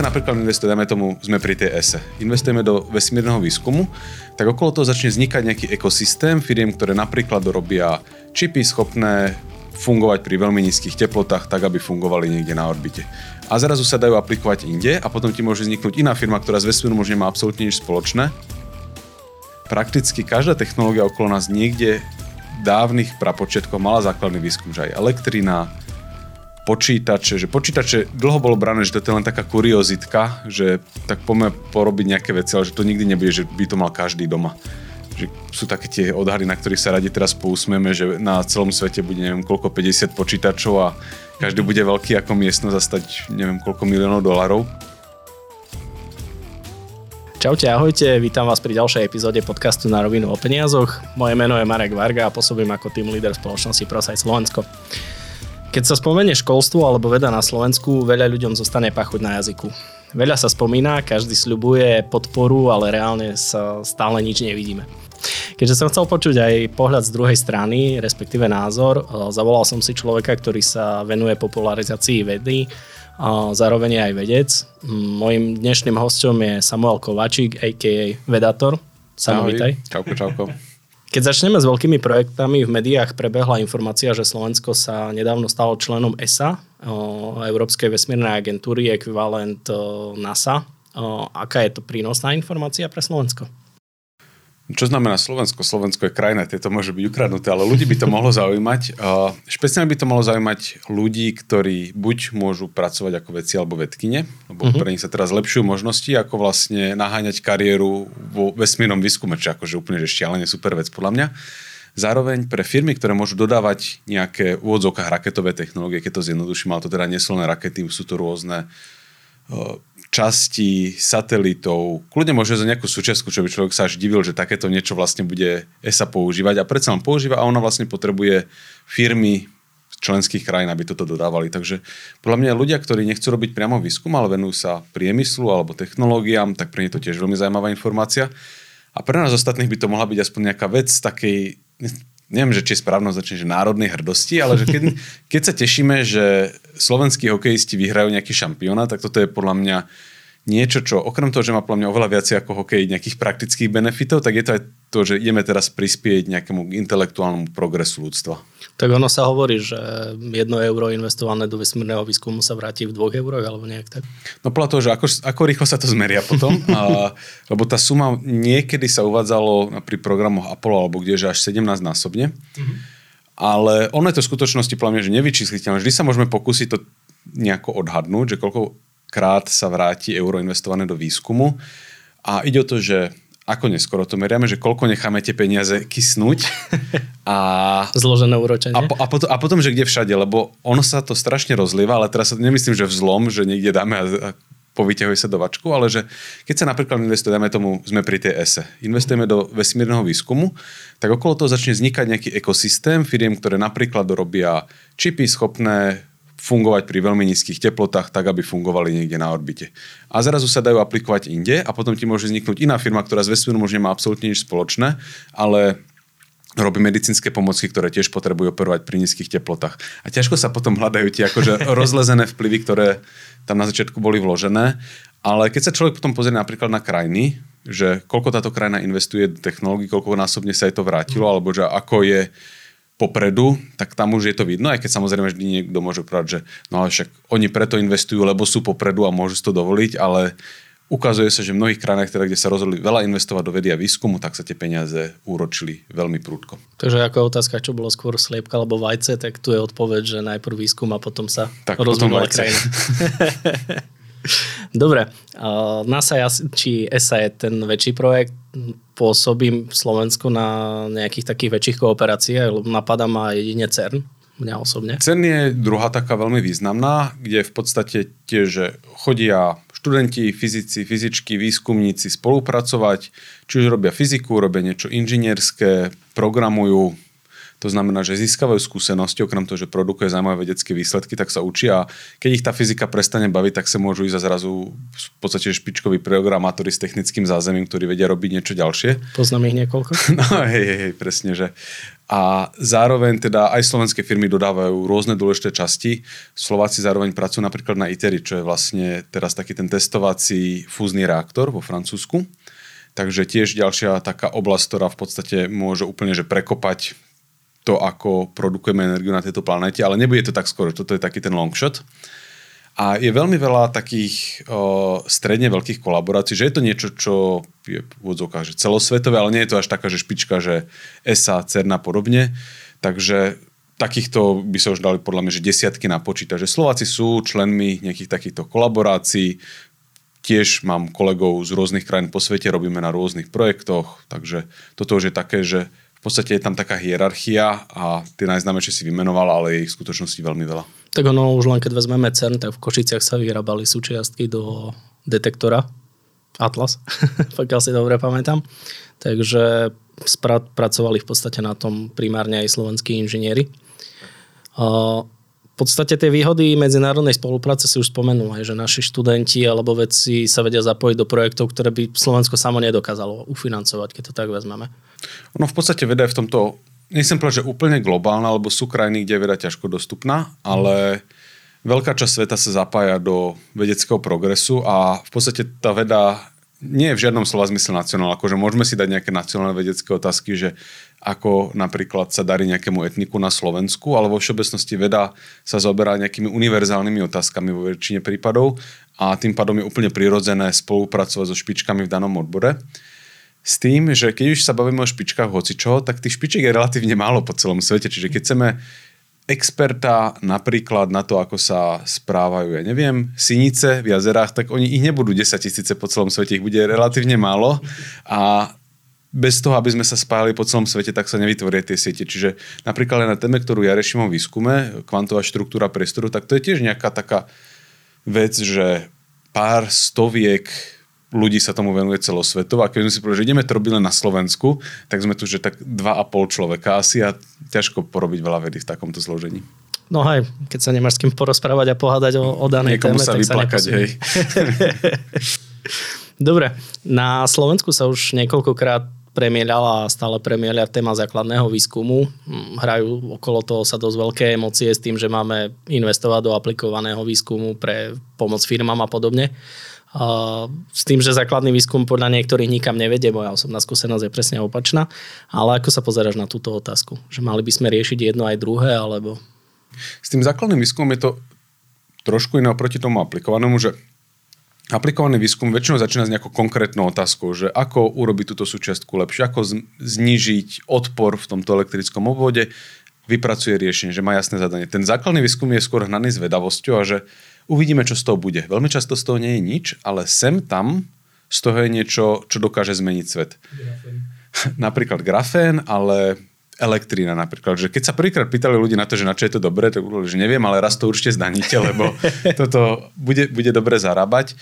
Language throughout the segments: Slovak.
sa napríklad investuje, dajme tomu, sme pri tej ESE, investujeme do vesmírneho výskumu, tak okolo toho začne vznikať nejaký ekosystém firiem, ktoré napríklad robia čipy schopné fungovať pri veľmi nízkych teplotách, tak aby fungovali niekde na orbite. A zrazu sa dajú aplikovať inde a potom ti môže vzniknúť iná firma, ktorá z vesmíru možno nemá absolútne nič spoločné. Prakticky každá technológia okolo nás niekde dávnych prapočiatkov mala základný výskum, že aj elektrina, počítače, že počítače dlho bolo brané, že to je len taká kuriozitka, že tak poďme porobiť nejaké veci, ale že to nikdy nebude, že by to mal každý doma že sú také tie odhady, na ktorých sa radi teraz pousmeme, že na celom svete bude neviem koľko 50 počítačov a každý bude veľký ako miestnosť a stať neviem koľko miliónov dolarov. Čaute, ahojte, vítam vás pri ďalšej epizóde podcastu na rovinu o peniazoch. Moje meno je Marek Varga a pôsobím ako tým líder spoločnosti ProSite Slovensko. Keď sa spomenie školstvo alebo veda na Slovensku, veľa ľuďom zostane pachuť na jazyku. Veľa sa spomína, každý sľubuje podporu, ale reálne sa stále nič nevidíme. Keďže som chcel počuť aj pohľad z druhej strany, respektíve názor, eh, zavolal som si človeka, ktorý sa venuje popularizácii vedy, zároveň aj vedec. Mojím dnešným hostom je Samuel Kovačík, a.k.a. Vedator. Samo, vítaj. Čauko, čauko. Keď začneme s veľkými projektami, v médiách prebehla informácia, že Slovensko sa nedávno stalo členom ESA, Európskej vesmírnej agentúry, ekvivalent NASA. Aká je to prínosná informácia pre Slovensko? Čo znamená Slovensko? Slovensko je krajina, tieto môže byť ukradnuté, ale ľudí by to mohlo zaujímať. Špeciálne by to mohlo zaujímať ľudí, ktorí buď môžu pracovať ako veci alebo vedkine, lebo uh-huh. pre nich sa teraz zlepšujú možnosti, ako vlastne naháňať kariéru vo vesmírnom výskume, čo akože úplne že šialene super vec podľa mňa. Zároveň pre firmy, ktoré môžu dodávať nejaké v úvodzovkách raketové technológie, keď to zjednoduším, ale to teda nie sú len rakety, sú to rôzne časti satelitov, kľudne môže za nejakú súčiastku, čo by človek sa až divil, že takéto niečo vlastne bude ESA používať a predsa on používa a ona vlastne potrebuje firmy členských krajín, aby toto dodávali. Takže podľa mňa ľudia, ktorí nechcú robiť priamo výskum, ale venujú sa priemyslu alebo technológiám, tak pre ne to tiež veľmi zaujímavá informácia. A pre nás ostatných by to mohla byť aspoň nejaká vec takej, neviem, že či je správno začne, že národnej hrdosti, ale že keď, keď sa tešíme, že slovenskí hokejisti vyhrajú nejaký šampióna, tak toto je podľa mňa niečo, čo okrem toho, že má podľa mňa oveľa viac ako hokej nejakých praktických benefitov, tak je to aj to, že ideme teraz prispieť nejakému intelektuálnemu progresu ľudstva. Tak ono sa hovorí, že jedno euro investované do vesmírneho výskumu sa vráti v dvoch euroch alebo nejak tak. No podľa toho, že ako, ako rýchlo sa to zmeria potom, a, lebo tá suma niekedy sa uvádzalo pri programoch Apollo alebo kde, že až 17 násobne. Mm-hmm. Ale ono je to v skutočnosti podľa mňa, že nevyčísliteľné. Vždy sa môžeme pokúsiť to nejako odhadnúť, že koľko krát sa vráti euro investované do výskumu. A ide o to, že ako neskoro to meriame, že koľko necháme tie peniaze kysnúť. A, Zložené úročenie. A, a, potom, a potom, že kde všade, lebo ono sa to strašne rozlieva, ale teraz nemyslím, že vzlom, že niekde dáme a, a povyťahuje sa do vačku, ale že keď sa napríklad investuje, dajme tomu, sme pri tej ESE, investujeme do vesmírneho výskumu, tak okolo toho začne vznikať nejaký ekosystém firiem, ktoré napríklad robia čipy schopné fungovať pri veľmi nízkych teplotách, tak aby fungovali niekde na orbite. A zrazu sa dajú aplikovať inde a potom ti môže vzniknúť iná firma, ktorá z vesmíru možno nemá absolútne nič spoločné, ale robí medicínske pomocky, ktoré tiež potrebujú operovať pri nízkych teplotách. A ťažko sa potom hľadajú tie akože rozlezené vplyvy, ktoré tam na začiatku boli vložené. Ale keď sa človek potom pozrie napríklad na krajiny, že koľko táto krajina investuje do technológií, koľko násobne sa jej to vrátilo, alebo že ako je popredu, tak tam už je to vidno, aj keď samozrejme vždy niekto môže povedať, že no ale však oni preto investujú, lebo sú popredu a môžu si to dovoliť, ale ukazuje sa, že v mnohých krajinách, teda, kde sa rozhodli veľa investovať do vedy a výskumu, tak sa tie peniaze úročili veľmi prúdko. Takže ako otázka, čo bolo skôr sliepka alebo vajce, tak tu je odpoveď, že najprv výskum a potom sa tak, rozvíjala krajina. Dobre, NASA či ESA je ten väčší projekt, pôsobím v Slovensku na nejakých takých väčších kooperáciách, napadá ma jedine CERN, mňa osobne. CERN je druhá taká veľmi významná, kde v podstate tiež chodia študenti, fyzici, fyzičky, výskumníci spolupracovať, či už robia fyziku, robia niečo inžinierské, programujú, To znamená, že získavajú skúsenosti, okrem toho, že produkuje zaujímavé vedecké výsledky, tak sa učia a keď ich tá fyzika prestane baviť, tak sa môžu ísť zrazu v podstate špičkoví programátori s technickým zázemím, ktorí vedia robiť niečo ďalšie. Poznám ich niekoľko. No hej, hej, hej, presne, že. A zároveň teda aj slovenské firmy dodávajú rôzne dôležité časti. Slováci zároveň pracujú napríklad na ITERI, čo je vlastne teraz taký ten testovací fúzny reaktor vo Francúzsku. Takže tiež ďalšia taká oblasť, ktorá v podstate môže úplne že prekopať to, ako produkujeme energiu na tejto planete, ale nebude to tak skoro, toto je taký ten long shot. A je veľmi veľa takých o, stredne veľkých kolaborácií, že je to niečo, čo je v úvodzovkách, že celosvetové, ale nie je to až taká, že špička, že ESA, CERN a podobne. Takže takýchto by sa už dali podľa mňa, že desiatky napočítať. Že Slováci sú členmi nejakých takýchto kolaborácií, tiež mám kolegov z rôznych krajín po svete, robíme na rôznych projektoch, takže toto už je také, že v podstate je tam taká hierarchia a tie najznámejšie si vymenoval, ale je ich v skutočnosti veľmi veľa. Tak ono už len keď vezmeme CERN, tak v Košiciach sa vyrábali súčiastky do detektora Atlas, pokiaľ si dobre pamätám. Takže pracovali v podstate na tom primárne aj slovenskí inžinieri podstate tie výhody medzinárodnej spolupráce si už spomenul, že naši študenti alebo vedci sa vedia zapojiť do projektov, ktoré by Slovensko samo nedokázalo ufinancovať, keď to tak vezmeme. No v podstate veda je v tomto, nechcem povedať, že úplne globálna, lebo sú krajiny, kde je veda ťažko dostupná, ale veľká časť sveta sa zapája do vedeckého progresu a v podstate tá veda nie je v žiadnom slova zmysle nacionálna. Akože môžeme si dať nejaké nacionálne vedecké otázky, že ako napríklad sa darí nejakému etniku na Slovensku, ale vo všeobecnosti veda sa zoberá nejakými univerzálnymi otázkami vo väčšine prípadov a tým pádom je úplne prirodzené spolupracovať so špičkami v danom odbore. S tým, že keď už sa bavíme o špičkách hocičoho, tak tých špičiek je relatívne málo po celom svete. Čiže keď chceme experta napríklad na to, ako sa správajú, ja neviem, sinice v jazerách, tak oni ich nebudú 10 tisíce po celom svete, ich bude relatívne málo a bez toho, aby sme sa spájali po celom svete, tak sa nevytvoria tie siete. Čiže napríklad aj na téme, ktorú ja riešim o výskume, kvantová štruktúra priestoru, tak to je tiež nejaká taká vec, že pár stoviek ľudí sa tomu venuje celosvetovo. A keď sme si povedali, že ideme to robiť len na Slovensku, tak sme tu, že tak dva a pol človeka asi a ťažko porobiť veľa vedy v takomto zložení. No aj, keď sa nemáš s kým porozprávať a pohádať o, o danej Niekomu téme, sa tak vyplakať, sa hej. Dobre, na Slovensku sa už niekoľkokrát premieľala a stále premieľa téma základného výskumu. Hm, hrajú okolo toho sa dosť veľké emócie s tým, že máme investovať do aplikovaného výskumu pre pomoc firmám a podobne. S tým, že základný výskum podľa niektorých nikam nevedie, moja osobná skúsenosť je presne opačná. Ale ako sa pozeráš na túto otázku? Že mali by sme riešiť jedno aj druhé, alebo... S tým základným výskumom je to trošku iné oproti tomu aplikovanému, že aplikovaný výskum väčšinou začína s nejakou konkrétnou otázkou, že ako urobiť túto súčiastku lepšie, ako znížiť odpor v tomto elektrickom obvode, vypracuje riešenie, že má jasné zadanie. Ten základný výskum je skôr hnaný zvedavosťou a že Uvidíme, čo z toho bude. Veľmi často z toho nie je nič, ale sem tam z toho je niečo, čo dokáže zmeniť svet. Grafén. napríklad grafén, ale elektrina napríklad. Že keď sa prvýkrát pýtali ľudí na to, že na čo je to dobré, tak že neviem, ale raz to určite zdaníte, lebo toto bude, bude dobre zarábať.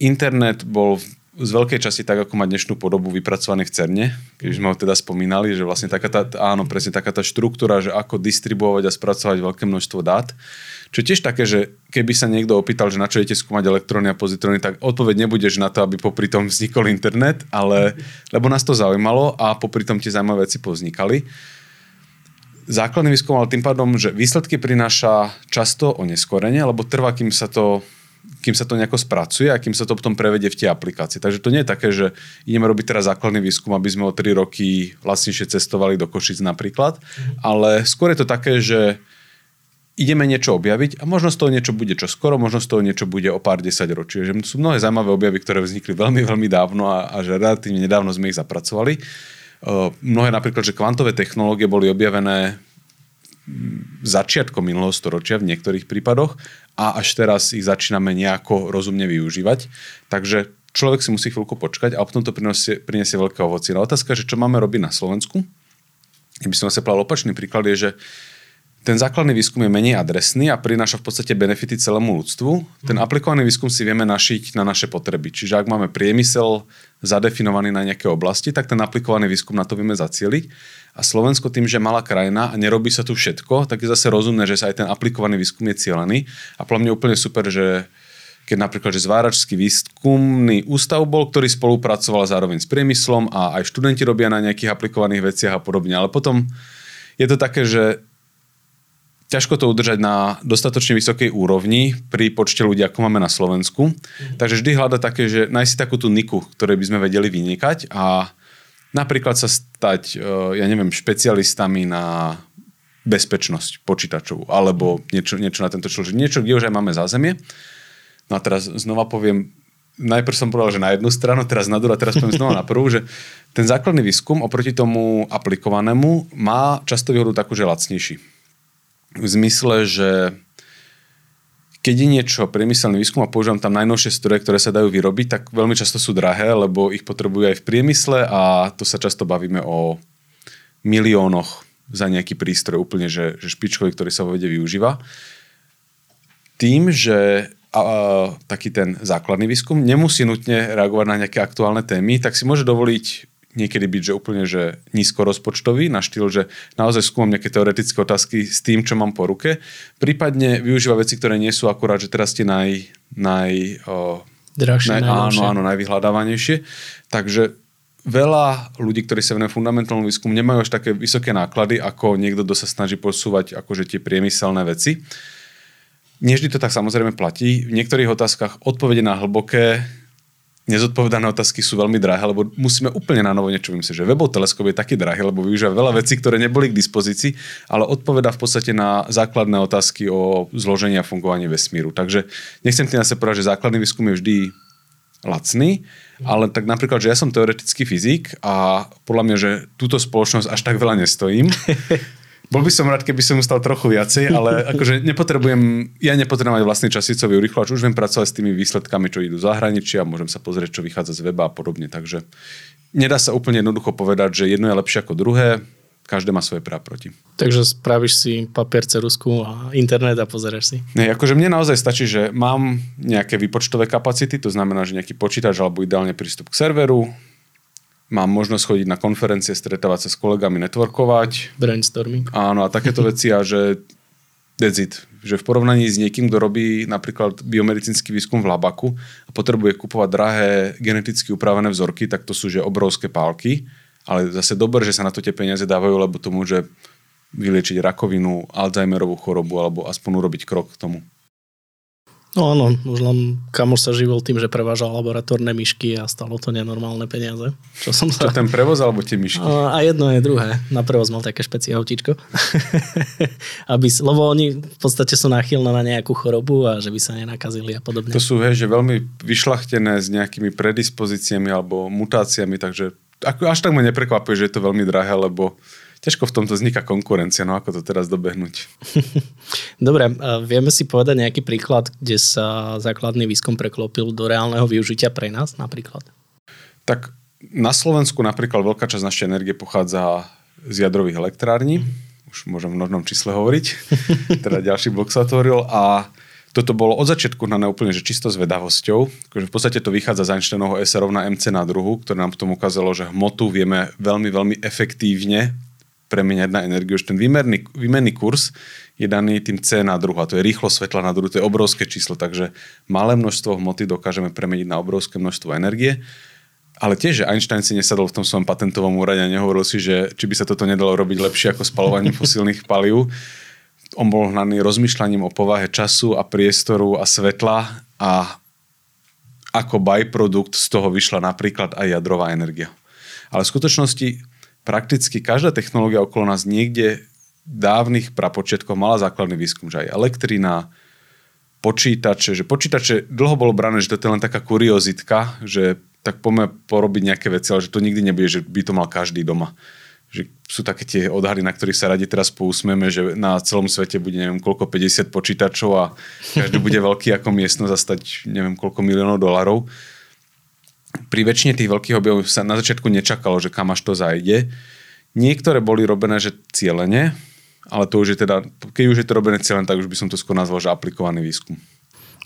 Internet bol z veľkej časti tak, ako má dnešnú podobu vypracovaný v CERNE, keď sme ho teda spomínali, že vlastne taká tá, áno, presne taká tá štruktúra, že ako distribuovať a spracovať veľké množstvo dát. Čo tiež také, že keby sa niekto opýtal, že na čo idete skúmať elektróny a pozitróny, tak odpoveď nebude, že na to, aby popri tom vznikol internet, ale lebo nás to zaujímalo a popri tom tie zaujímavé veci povznikali. Základný výskum ale tým pádom, že výsledky prináša často o neskorenie, lebo trvá, kým sa to kým sa to nejako spracuje a kým sa to potom prevedie v tie aplikácie. Takže to nie je také, že ideme robiť teraz základný výskum, aby sme o 3 roky vlastnejšie cestovali do Košic napríklad, mm. ale skôr je to také, že ideme niečo objaviť a možno z toho niečo bude čo skoro, možno z toho niečo bude o pár desať ročí. Že sú mnohé zaujímavé objavy, ktoré vznikli veľmi, veľmi dávno a, a že relatívne nedávno sme ich zapracovali. Uh, mnohé napríklad, že kvantové technológie boli objavené začiatkom minulého storočia v niektorých prípadoch a až teraz ich začíname nejako rozumne využívať. Takže človek si musí chvíľku počkať a potom to prinesie, prinesie veľké ovocie. No otázka, že čo máme robiť na Slovensku? Keby som sa povedal opačný príklad, je, že ten základný výskum je menej adresný a prináša v podstate benefity celému ľudstvu. Ten mhm. aplikovaný výskum si vieme našiť na naše potreby. Čiže ak máme priemysel zadefinovaný na nejaké oblasti, tak ten aplikovaný výskum na to vieme zacieliť. A Slovensko tým, že je malá krajina a nerobí sa tu všetko, tak je zase rozumné, že sa aj ten aplikovaný výskum je cielený. A podľa mňa úplne super, že keď napríklad, že zváračský výskumný ústav bol, ktorý spolupracoval zároveň s priemyslom a aj študenti robia na nejakých aplikovaných veciach a podobne. Ale potom je to také, že ťažko to udržať na dostatočne vysokej úrovni pri počte ľudí, ako máme na Slovensku. Mm. Takže vždy hľada také, že nájsť si takú tú niku, ktorej by sme vedeli vynikať a napríklad sa stať, e, ja neviem, špecialistami na bezpečnosť počítačovú alebo niečo, niečo na tento človek. Niečo, kde už aj máme zázemie. No a teraz znova poviem, najprv som povedal, že na jednu stranu, teraz na druhú a teraz poviem znova na prvú, že ten základný výskum oproti tomu aplikovanému má často výhodu takú, že lacnejší v zmysle, že keď je niečo priemyselný výskum a používam tam najnovšie stroje, ktoré sa dajú vyrobiť, tak veľmi často sú drahé, lebo ich potrebujú aj v priemysle a to sa často bavíme o miliónoch za nejaký prístroj úplne, že, že špičkový, ktorý sa vo vede využíva. Tým, že a, a, taký ten základný výskum nemusí nutne reagovať na nejaké aktuálne témy, tak si môže dovoliť niekedy byť že úplne že nízko rozpočtový, na štýl, že naozaj skúmam nejaké teoretické otázky s tým, čo mám po ruke. Prípadne využíva veci, ktoré nie sú akurát, že teraz tie naj, naj, o, Drahšie, naj, áno, áno, najvyhľadávanejšie. Takže veľa ľudí, ktorí sa venujú fundamentálnom výskumu, nemajú až také vysoké náklady, ako niekto, kto sa snaží posúvať akože tie priemyselné veci. Nevždy to tak samozrejme platí. V niektorých otázkach odpovede na hlboké nezodpovedané otázky sú veľmi drahé, lebo musíme úplne na novo niečo vymyslieť. Že webov teleskop je taký drahý, lebo využíva veľa vecí, ktoré neboli k dispozícii, ale odpoveda v podstate na základné otázky o zložení a fungovaní vesmíru. Takže nechcem tým sa povedať, že základný výskum je vždy lacný, ale tak napríklad, že ja som teoretický fyzik a podľa mňa, že túto spoločnosť až tak veľa nestojím. Bol by som rád, keby som stal trochu viacej, ale akože nepotrebujem, ja nepotrebujem mať vlastný časicový urychlovač, už viem pracovať s tými výsledkami, čo idú zahraničia, môžem sa pozrieť, čo vychádza z weba a podobne, takže nedá sa úplne jednoducho povedať, že jedno je lepšie ako druhé, každé má svoje proti. Takže spravíš si papier, cerusku a internet a pozeráš si. Nie, akože mne naozaj stačí, že mám nejaké výpočtové kapacity, to znamená, že nejaký počítač alebo ideálne prístup k serveru, mám možnosť chodiť na konferencie, stretávať sa s kolegami, networkovať. Brainstorming. Áno, a takéto veci a že that's it. Že v porovnaní s niekým, kto robí napríklad biomedicínsky výskum v Labaku a potrebuje kupovať drahé geneticky upravené vzorky, tak to sú že obrovské pálky. Ale zase dobre, že sa na to tie peniaze dávajú, lebo to môže vyliečiť rakovinu, Alzheimerovú chorobu alebo aspoň urobiť krok k tomu. No áno, už len kamoš sa živil tým, že prevážal laboratórne myšky a stalo to nenormálne peniaze. Čo som sa... Čo ten prevoz alebo tie myšky? A jedno je druhé. Na prevoz mal také špeciáltičko. Aby, lebo oni v podstate sú náchylné na nejakú chorobu a že by sa nenakazili a podobne. To sú hej, že veľmi vyšlachtené s nejakými predispozíciami alebo mutáciami, takže až tak ma neprekvapuje, že je to veľmi drahé, lebo ťažko v tomto vzniká konkurencia, no ako to teraz dobehnúť. Dobre, vieme si povedať nejaký príklad, kde sa základný výskum preklopil do reálneho využitia pre nás napríklad? Tak na Slovensku napríklad veľká časť našej energie pochádza z jadrových elektrární, už môžem v množnom čísle hovoriť, teda ďalší blok sa otvoril a toto bolo od začiatku na úplne že čisto zvedavosťou. Akože v podstate to vychádza z Einsteinovho S rovna MC na druhu, ktoré nám potom ukázalo, že hmotu vieme veľmi, veľmi efektívne premeniať na energiu. Už ten výmerný, výmenný kurz je daný tým C na druhu a to je rýchlo svetla na druhu, to je obrovské číslo, takže malé množstvo hmoty dokážeme premeniť na obrovské množstvo energie. Ale tiež, že Einstein si nesadol v tom svojom patentovom úrade a nehovoril si, že či by sa toto nedalo robiť lepšie ako spalovaním fosílnych palív. On bol hnaný rozmýšľaním o povahe času a priestoru a svetla a ako byprodukt z toho vyšla napríklad aj jadrová energia. Ale v skutočnosti prakticky každá technológia okolo nás niekde dávnych prapočiatkov mala základný výskum, že aj elektrina, počítače, že počítače dlho bolo brané, že to je len taká kuriozitka, že tak poďme porobiť nejaké veci, ale že to nikdy nebude, že by to mal každý doma. Že sú také tie odhady, na ktorých sa radi teraz pousmeme, že na celom svete bude neviem koľko 50 počítačov a každý bude veľký ako miestnosť a neviem koľko miliónov dolarov pri väčšine tých veľkých objavov sa na začiatku nečakalo, že kam až to zajde. Niektoré boli robené, že cieľene, ale to už je teda, keď už je to robené cieľen, tak už by som to skôr nazval, že aplikovaný výskum.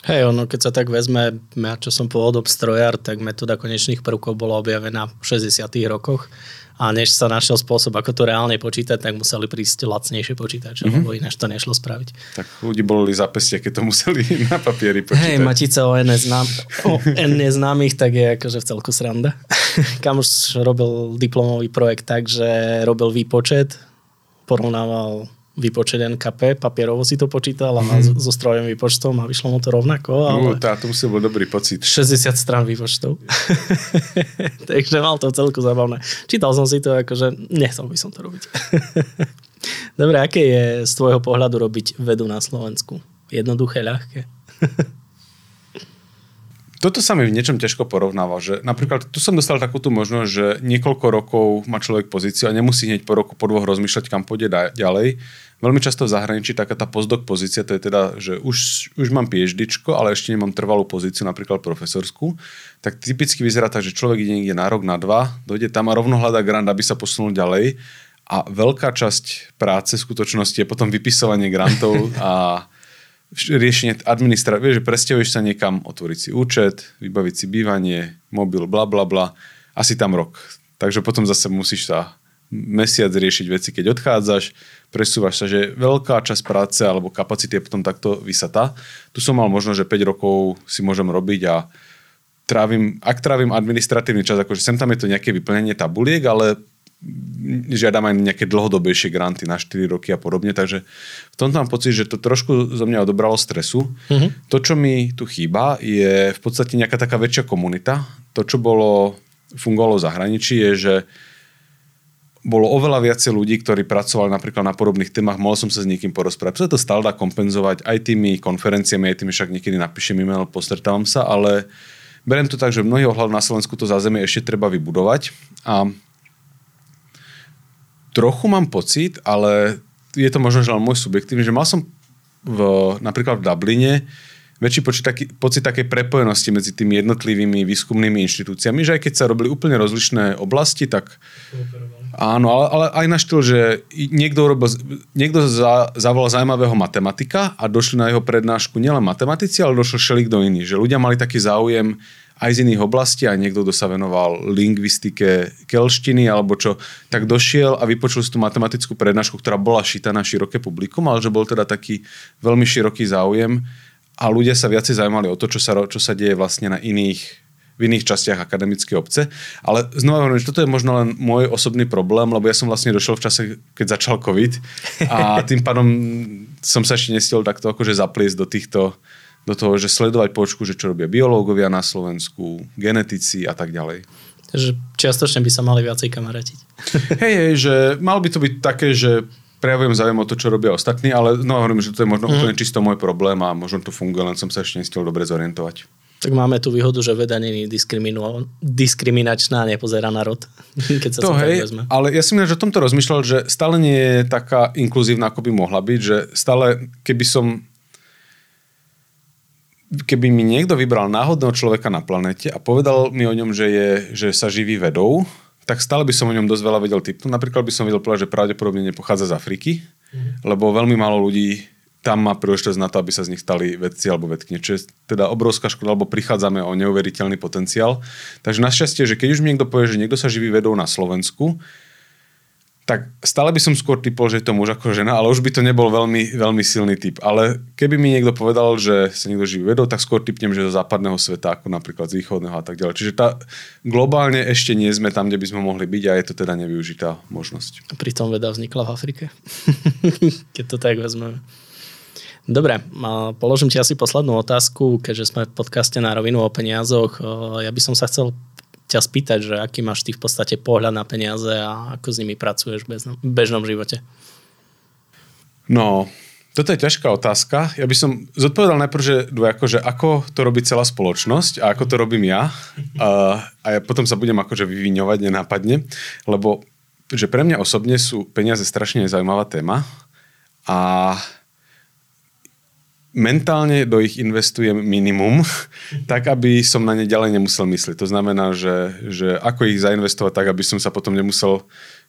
Hej, ono, keď sa tak vezme, ja čo som pôvodom strojár, tak metóda konečných prvkov bola objavená v 60 rokoch a než sa našiel spôsob, ako to reálne počítať, tak museli prísť lacnejšie počítače, mm-hmm. lebo ináč to nešlo spraviť. Tak ľudí boli za pestia, keď to museli na papieri počítať. Hej, Matica o N, znám, o N neznámych, tak je akože v celku sranda. Kam už robil diplomový projekt tak, že robil výpočet, porovnával vypočet NKP, papierovo si to počítal a mm. so strojom výpočtom a vyšlo mu to rovnako. Ale... Uh, tá, to musel bol dobrý pocit. 60 strán výpočtov. Takže mal to celku zabavné. Čítal som si to, akože nechcel by som to robiť. Dobre, aké je z tvojho pohľadu robiť vedu na Slovensku? Jednoduché, ľahké? Toto sa mi v niečom ťažko porovnáva, že napríklad tu som dostal takúto možnosť, že niekoľko rokov má človek pozíciu a nemusí hneď po roku, po dvoch rozmýšľať, kam pôjde ďalej. Veľmi často v zahraničí taká tá postdoc pozícia, to je teda, že už, už mám PhD, ale ešte nemám trvalú pozíciu, napríklad profesorskú, tak typicky vyzerá tak, že človek ide niekde na rok, na dva, dojde tam a rovno hľadá grant, aby sa posunul ďalej a veľká časť práce v skutočnosti je potom vypisovanie grantov a riešenie administratívy, vieš, že presťahuješ sa niekam, otvoriť si účet, vybaviť si bývanie, mobil, bla bla bla, asi tam rok. Takže potom zase musíš sa mesiac riešiť veci, keď odchádzaš, presúvaš sa, že veľká časť práce alebo kapacity je potom takto vysatá. Tu som mal možno, že 5 rokov si môžem robiť a trávim, ak trávim administratívny čas, akože sem tam je to nejaké vyplnenie tabuliek, ale žiadam aj nejaké dlhodobejšie granty na 4 roky a podobne, takže v tomto mám pocit, že to trošku zo mňa odobralo stresu. Uh-huh. To, čo mi tu chýba, je v podstate nejaká taká väčšia komunita. To, čo bolo, fungovalo v zahraničí, je, že bolo oveľa viacej ľudí, ktorí pracovali napríklad na podobných témach, mohol som sa s niekým porozprávať. Preto to stále dá kompenzovať aj tými konferenciami, aj tými však niekedy napíšem e-mail, postretávam sa, ale beriem to tak, že v mnohých ohľad na Slovensku to zázemie ešte treba vybudovať a trochu mám pocit, ale je to možno že len môj subjektívny, že mal som v, napríklad v Dubline väčší počet, taký, pocit takej prepojenosti medzi tými jednotlivými výskumnými inštitúciami, že aj keď sa robili úplne rozlišné oblasti, tak áno, ale, ale aj na štýl, že niekto, urobil, niekto za, zavolal zaujímavého matematika a došli na jeho prednášku nielen matematici, ale došlo šelik do iný, že ľudia mali taký záujem aj z iných oblastí, aj niekto, kto sa venoval lingvistike kelštiny alebo čo, tak došiel a vypočul si tú matematickú prednášku, ktorá bola šita na široké publikum, ale že bol teda taký veľmi široký záujem a ľudia sa viacej zaujímali o to, čo sa, čo sa deje vlastne na iných v iných častiach akademickej obce. Ale znova hovorím, že toto je možno len môj osobný problém, lebo ja som vlastne došiel v čase, keď začal COVID a tým pádom som sa ešte nestiel takto akože zapliesť do týchto do toho, že sledovať počku, že čo robia biológovia na Slovensku, genetici a tak ďalej. Takže čiastočne by sa mali viacej kamaratiť. Hej, hej, že mal by to byť také, že prejavujem záujem o to, čo robia ostatní, ale no hovorím, že to je možno mm. úplne čisto môj problém a možno to funguje, len som sa ešte nestiel dobre zorientovať. Tak máme tu výhodu, že veda nie je diskriminačná, nepozerá na rod. Keď sa to hej, vezme. ale ja som že o tomto rozmýšľal, že stále nie je taká inkluzívna, ako by mohla byť, že stále, keby som keby mi niekto vybral náhodného človeka na planete a povedal mi o ňom, že, je, že sa živí vedou, tak stále by som o ňom dosť veľa vedel typnúť. Napríklad by som vedel povedať, že pravdepodobne nepochádza z Afriky, mm. lebo veľmi málo ľudí tam má príležitosť na to, aby sa z nich stali vedci alebo vedkne. Čo je teda obrovská škoda, lebo prichádzame o neuveriteľný potenciál. Takže našťastie, že keď už mi niekto povie, že niekto sa živí vedou na Slovensku, tak stále by som skôr typol, že je to muž ako žena, ale už by to nebol veľmi, veľmi silný typ. Ale keby mi niekto povedal, že sa niekto živí vedou, tak skôr typnem, že zo západného sveta, ako napríklad z východného a tak ďalej. Čiže tá, globálne ešte nie sme tam, kde by sme mohli byť a je to teda nevyužitá možnosť. A pritom veda vznikla v Afrike. Keď to tak vezmeme. Dobre, položím ti asi poslednú otázku, keďže sme v podcaste na rovinu o peniazoch. Ja by som sa chcel ťa spýtať, že aký máš ty v podstate pohľad na peniaze a ako s nimi pracuješ v bežnom, bežnom živote? No, toto je ťažká otázka. Ja by som zodpovedal najprv, že dvojako, že ako to robí celá spoločnosť a ako to robím ja. A, a ja potom sa budem akože vyviňovať nenápadne, lebo že pre mňa osobne sú peniaze strašne zaujímavá téma a mentálne do ich investujem minimum, tak aby som na ne ďalej nemusel myslieť. To znamená, že, že ako ich zainvestovať tak, aby som sa potom nemusel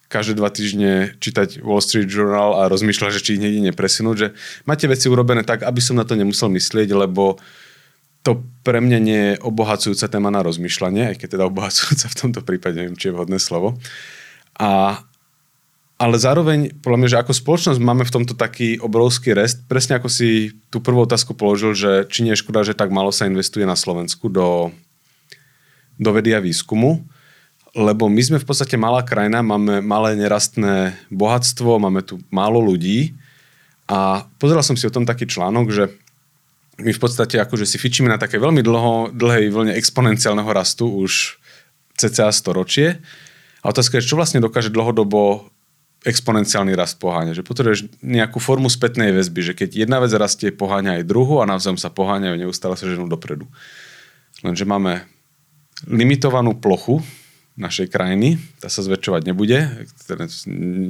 každé dva týždne čítať Wall Street Journal a rozmýšľať, že či ich niekde nepresunúť, že máte veci urobené tak, aby som na to nemusel myslieť, lebo to pre mňa nie je obohacujúca téma na rozmýšľanie, aj keď teda obohacujúca v tomto prípade, neviem, či je vhodné slovo. A, ale zároveň, podľa mňa, že ako spoločnosť máme v tomto taký obrovský rest, presne ako si tú prvú otázku položil, že či nie je škoda, že tak málo sa investuje na Slovensku do, do vedy a výskumu, lebo my sme v podstate malá krajina, máme malé nerastné bohatstvo, máme tu málo ľudí. A pozeral som si o tom taký článok, že my v podstate akože si fičíme na také veľmi dlho, dlhej vlne exponenciálneho rastu už cca storočie. A otázka je, čo vlastne dokáže dlhodobo exponenciálny rast poháňa. Že potrebuješ nejakú formu spätnej väzby, že keď jedna vec rastie, poháňa aj druhu a navzájom sa poháňajú, neustále sa ženú dopredu. Lenže máme limitovanú plochu našej krajiny. Tá sa zväčšovať nebude. Teda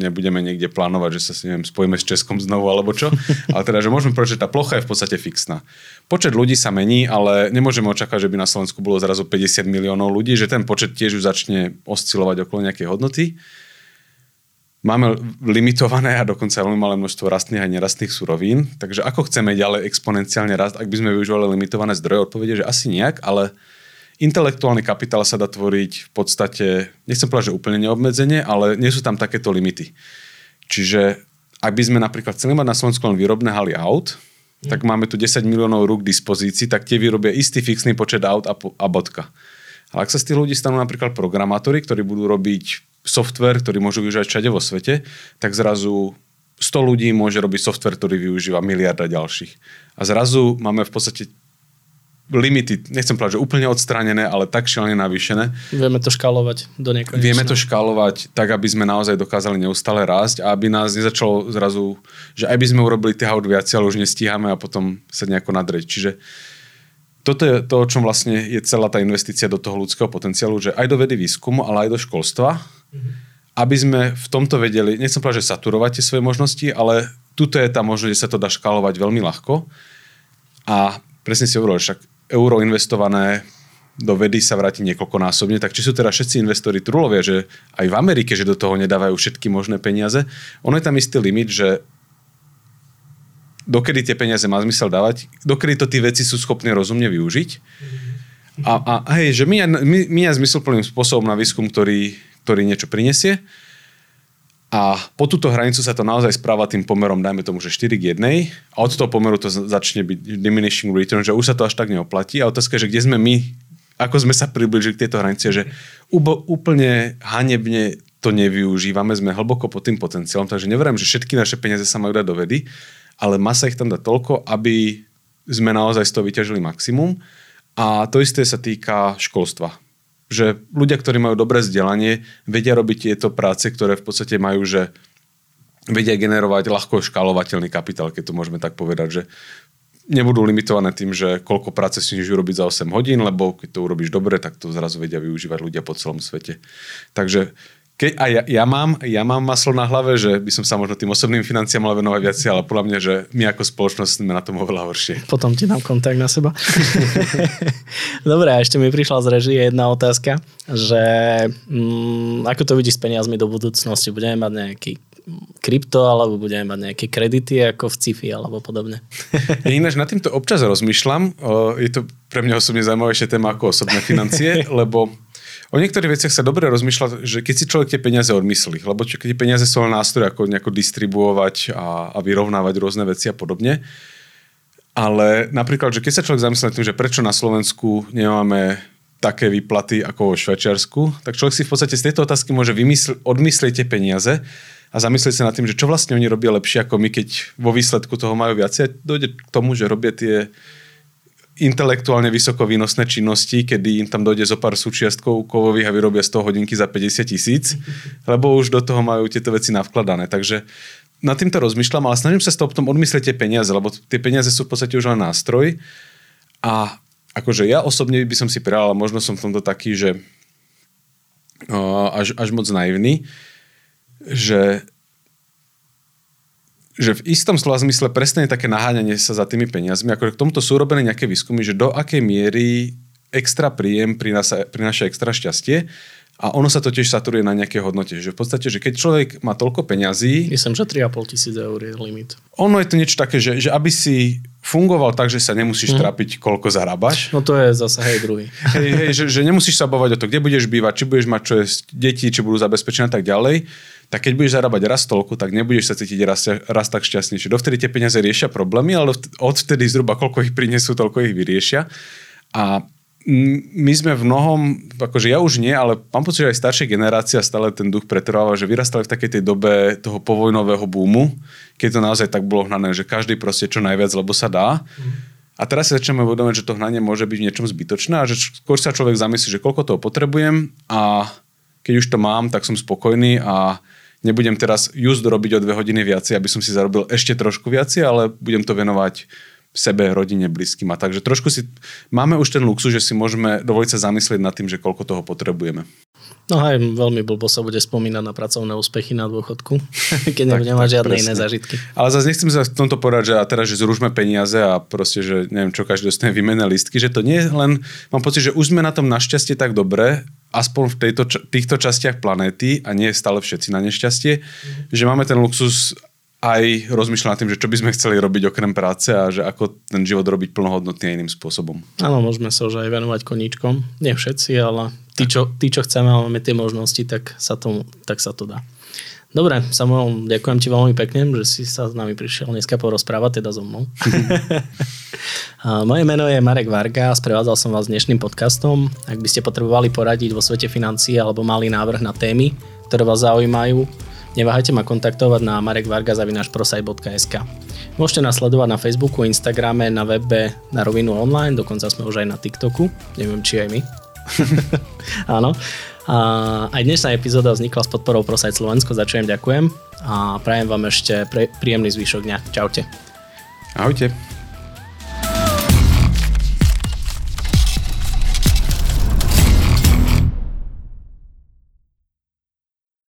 nebudeme niekde plánovať, že sa si neviem, spojíme s Českom znovu alebo čo. Ale teda, že môžeme povedať, že tá plocha je v podstate fixná. Počet ľudí sa mení, ale nemôžeme očakávať, že by na Slovensku bolo zrazu 50 miliónov ľudí, že ten počet tiež už začne oscilovať okolo nejakej hodnoty. Máme limitované a dokonca veľmi malé množstvo rastných a nerastných surovín. Takže ako chceme ďalej exponenciálne rast, ak by sme využívali limitované zdroje? Odpovede, že asi nejak, ale Intelektuálny kapitál sa dá tvoriť v podstate, nechcem povedať, že úplne neobmedzenie, ale nie sú tam takéto limity. Čiže ak by sme napríklad chceli mať na Slovensku len výrobné haly aut, mm. tak máme tu 10 miliónov rúk k dispozícii, tak tie vyrobia istý fixný počet aut a, a bodka. Ale ak sa z tých ľudí stanú napríklad programátori, ktorí budú robiť software, ktorý môžu využívať všade vo svete, tak zrazu 100 ľudí môže robiť software, ktorý využíva miliarda ďalších. A zrazu máme v podstate limity, nechcem povedať, že úplne odstránené, ale tak šialene navýšené. Vieme to škálovať do nekonečna. Vieme to škálovať tak, aby sme naozaj dokázali neustále rásť a aby nás nezačalo zrazu, že aj by sme urobili tých aut viac, ale už nestíhame a potom sa nejako nadreť. Čiže toto je to, o čom vlastne je celá tá investícia do toho ľudského potenciálu, že aj do vedy výskumu, ale aj do školstva. Aby sme v tomto vedeli, nechcem povedať, že saturovať tie svoje možnosti, ale tuto je tá možnosť, že sa to dá škálovať veľmi ľahko. A presne si hovoril, však euro investované do vedy sa vráti niekoľkonásobne, tak či sú teda všetci investori trulovia, že aj v Amerike, že do toho nedávajú všetky možné peniaze. Ono je tam istý limit, že dokedy tie peniaze má zmysel dávať, dokedy to tí veci sú schopní rozumne využiť. A, a hej, že my, my, my zmysluplným spôsobom na výskum, ktorý, ktorý niečo prinesie, a po túto hranicu sa to naozaj správa tým pomerom, dajme tomu, že 4 k 1 a od toho pomeru to začne byť diminishing return, že už sa to až tak neoplatí. A otázka je, že kde sme my, ako sme sa približili k tejto hranici, že úplne hanebne to nevyužívame, sme hlboko pod tým potenciálom, takže neverím, že všetky naše peniaze sa majú dať do vedy, ale má sa ich tam dať toľko, aby sme naozaj z toho vyťažili maximum. A to isté sa týka školstva že ľudia, ktorí majú dobré vzdelanie, vedia robiť tieto práce, ktoré v podstate majú, že vedia generovať ľahko škálovateľný kapitál, keď to môžeme tak povedať, že nebudú limitované tým, že koľko práce si môžu urobiť za 8 hodín, lebo keď to urobíš dobre, tak to zrazu vedia využívať ľudia po celom svete. Takže keď, a ja, ja, mám, ja mám maslo na hlave, že by som sa možno tým osobným financiám mal venovať viac, ale podľa mňa, že my ako spoločnosť sme na tom oveľa horšie. Potom ti dám kontakt na seba. Dobre, a ešte mi prišla z režie jedna otázka, že mm, ako to vidíš s peniazmi do budúcnosti? Budeme mať nejaký krypto, alebo budeme mať nejaké kredity ako v CIFI alebo podobne. Ja ináč nad týmto občas rozmýšľam. Je to pre mňa osobne zaujímavejšia téma ako osobné financie, lebo O niektorých veciach sa dobre rozmýšľa, že keď si človek tie peniaze odmyslí, lebo čo, keď peniaze sú len nástroj, ako nejako distribuovať a, a vyrovnávať rôzne veci a podobne. Ale napríklad, že keď sa človek zamyslí tým, že prečo na Slovensku nemáme také výplaty ako vo Švajčiarsku, tak človek si v podstate z tejto otázky môže vymysl- odmyslieť tie peniaze a zamyslieť sa nad tým, že čo vlastne oni robia lepšie ako my, keď vo výsledku toho majú viac. A dojde k tomu, že robia tie intelektuálne vysoko výnosné činnosti, kedy im tam dojde zo pár súčiastkov kovových a vyrobia z toho hodinky za 50 tisíc, lebo už do toho majú tieto veci navkladané. Takže nad týmto rozmýšľam, ale snažím sa z toho potom odmyslieť tie peniaze, lebo tie peniaze sú v podstate už len nástroj. A akože ja osobne by som si prijal, ale možno som v tomto taký, že až, až moc naivný, že že v istom slova zmysle presne je také naháňanie sa za tými peniazmi. Ako k tomuto sú urobené nejaké výskumy, že do akej miery extra príjem prináša, prináša extra šťastie a ono sa to tiež saturuje na nejaké hodnote. Že v podstate, že keď človek má toľko peňazí... Myslím, že 3,5 tisíc eur je limit. Ono je to niečo také, že, že aby si fungoval tak, že sa nemusíš mm. trápiť, koľko zarábaš. No to je zase hej druhý. Hej, hej, že, že nemusíš sa bovať o to, kde budeš bývať, či budeš mať čo jesť, deti, či budú zabezpečené a tak ďalej. Tak keď budeš zarábať raz toľko, tak nebudeš sa cítiť raz, raz tak šťastnejšie. Dovtedy tie peniaze riešia problémy, ale odvtedy zhruba koľko ich prinesú, toľko ich vyriešia. A my sme v mnohom, akože ja už nie, ale mám pocit, že aj staršia generácia stále ten duch pretrváva, že vyrastali v takej tej dobe toho povojnového búmu, keď to naozaj tak bolo hnané, že každý proste čo najviac, lebo sa dá. A teraz si začneme uvedomiť, že to hnanie môže byť v niečom zbytočné a že skôr sa človek zamyslí, že koľko toho potrebujem a keď už to mám, tak som spokojný a nebudem teraz just robiť o dve hodiny viacej, aby som si zarobil ešte trošku viacej, ale budem to venovať sebe, rodine, blízkym. A takže trošku si, máme už ten luxus, že si môžeme dovoliť sa zamyslieť nad tým, že koľko toho potrebujeme. No aj veľmi blbo sa bude spomínať na pracovné úspechy na dôchodku, keď nebude mať žiadne presne. iné zážitky. Ale zase nechcem sa v tomto povedať, že a teraz, že zružme peniaze a proste, že neviem čo, každý dostane výmenné listky, že to nie je len, mám pocit, že už sme na tom našťastie tak dobre, aspoň v tejto, týchto častiach planéty a nie stále všetci na nešťastie, mm. že máme ten luxus aj rozmýšľam nad tým, že čo by sme chceli robiť okrem práce a že ako ten život robiť plnohodnotný iným spôsobom. Áno, môžeme sa už aj venovať koníčkom. Nie všetci, ale tí, čo, tí, čo chceme a máme tie možnosti, tak sa, to, tak sa to dá. Dobre, Samuel, ďakujem ti veľmi pekne, že si sa s nami prišiel dneska porozprávať, teda so mnou. Moje meno je Marek Varga a sprevádzal som vás dnešným podcastom. Ak by ste potrebovali poradiť vo svete financií alebo mali návrh na témy, ktoré vás zaujímajú, Neváhajte ma kontaktovať na marekvarga.prosaj.sk Môžete nás sledovať na Facebooku, Instagrame, na webe na rovinu online, dokonca sme už aj na TikToku, neviem či aj my. Áno. A aj dnešná epizóda vznikla s podporou Prosaj Slovensko, za čo im ďakujem a prajem vám ešte príjemný zvyšok dňa. Čaute. Ahojte.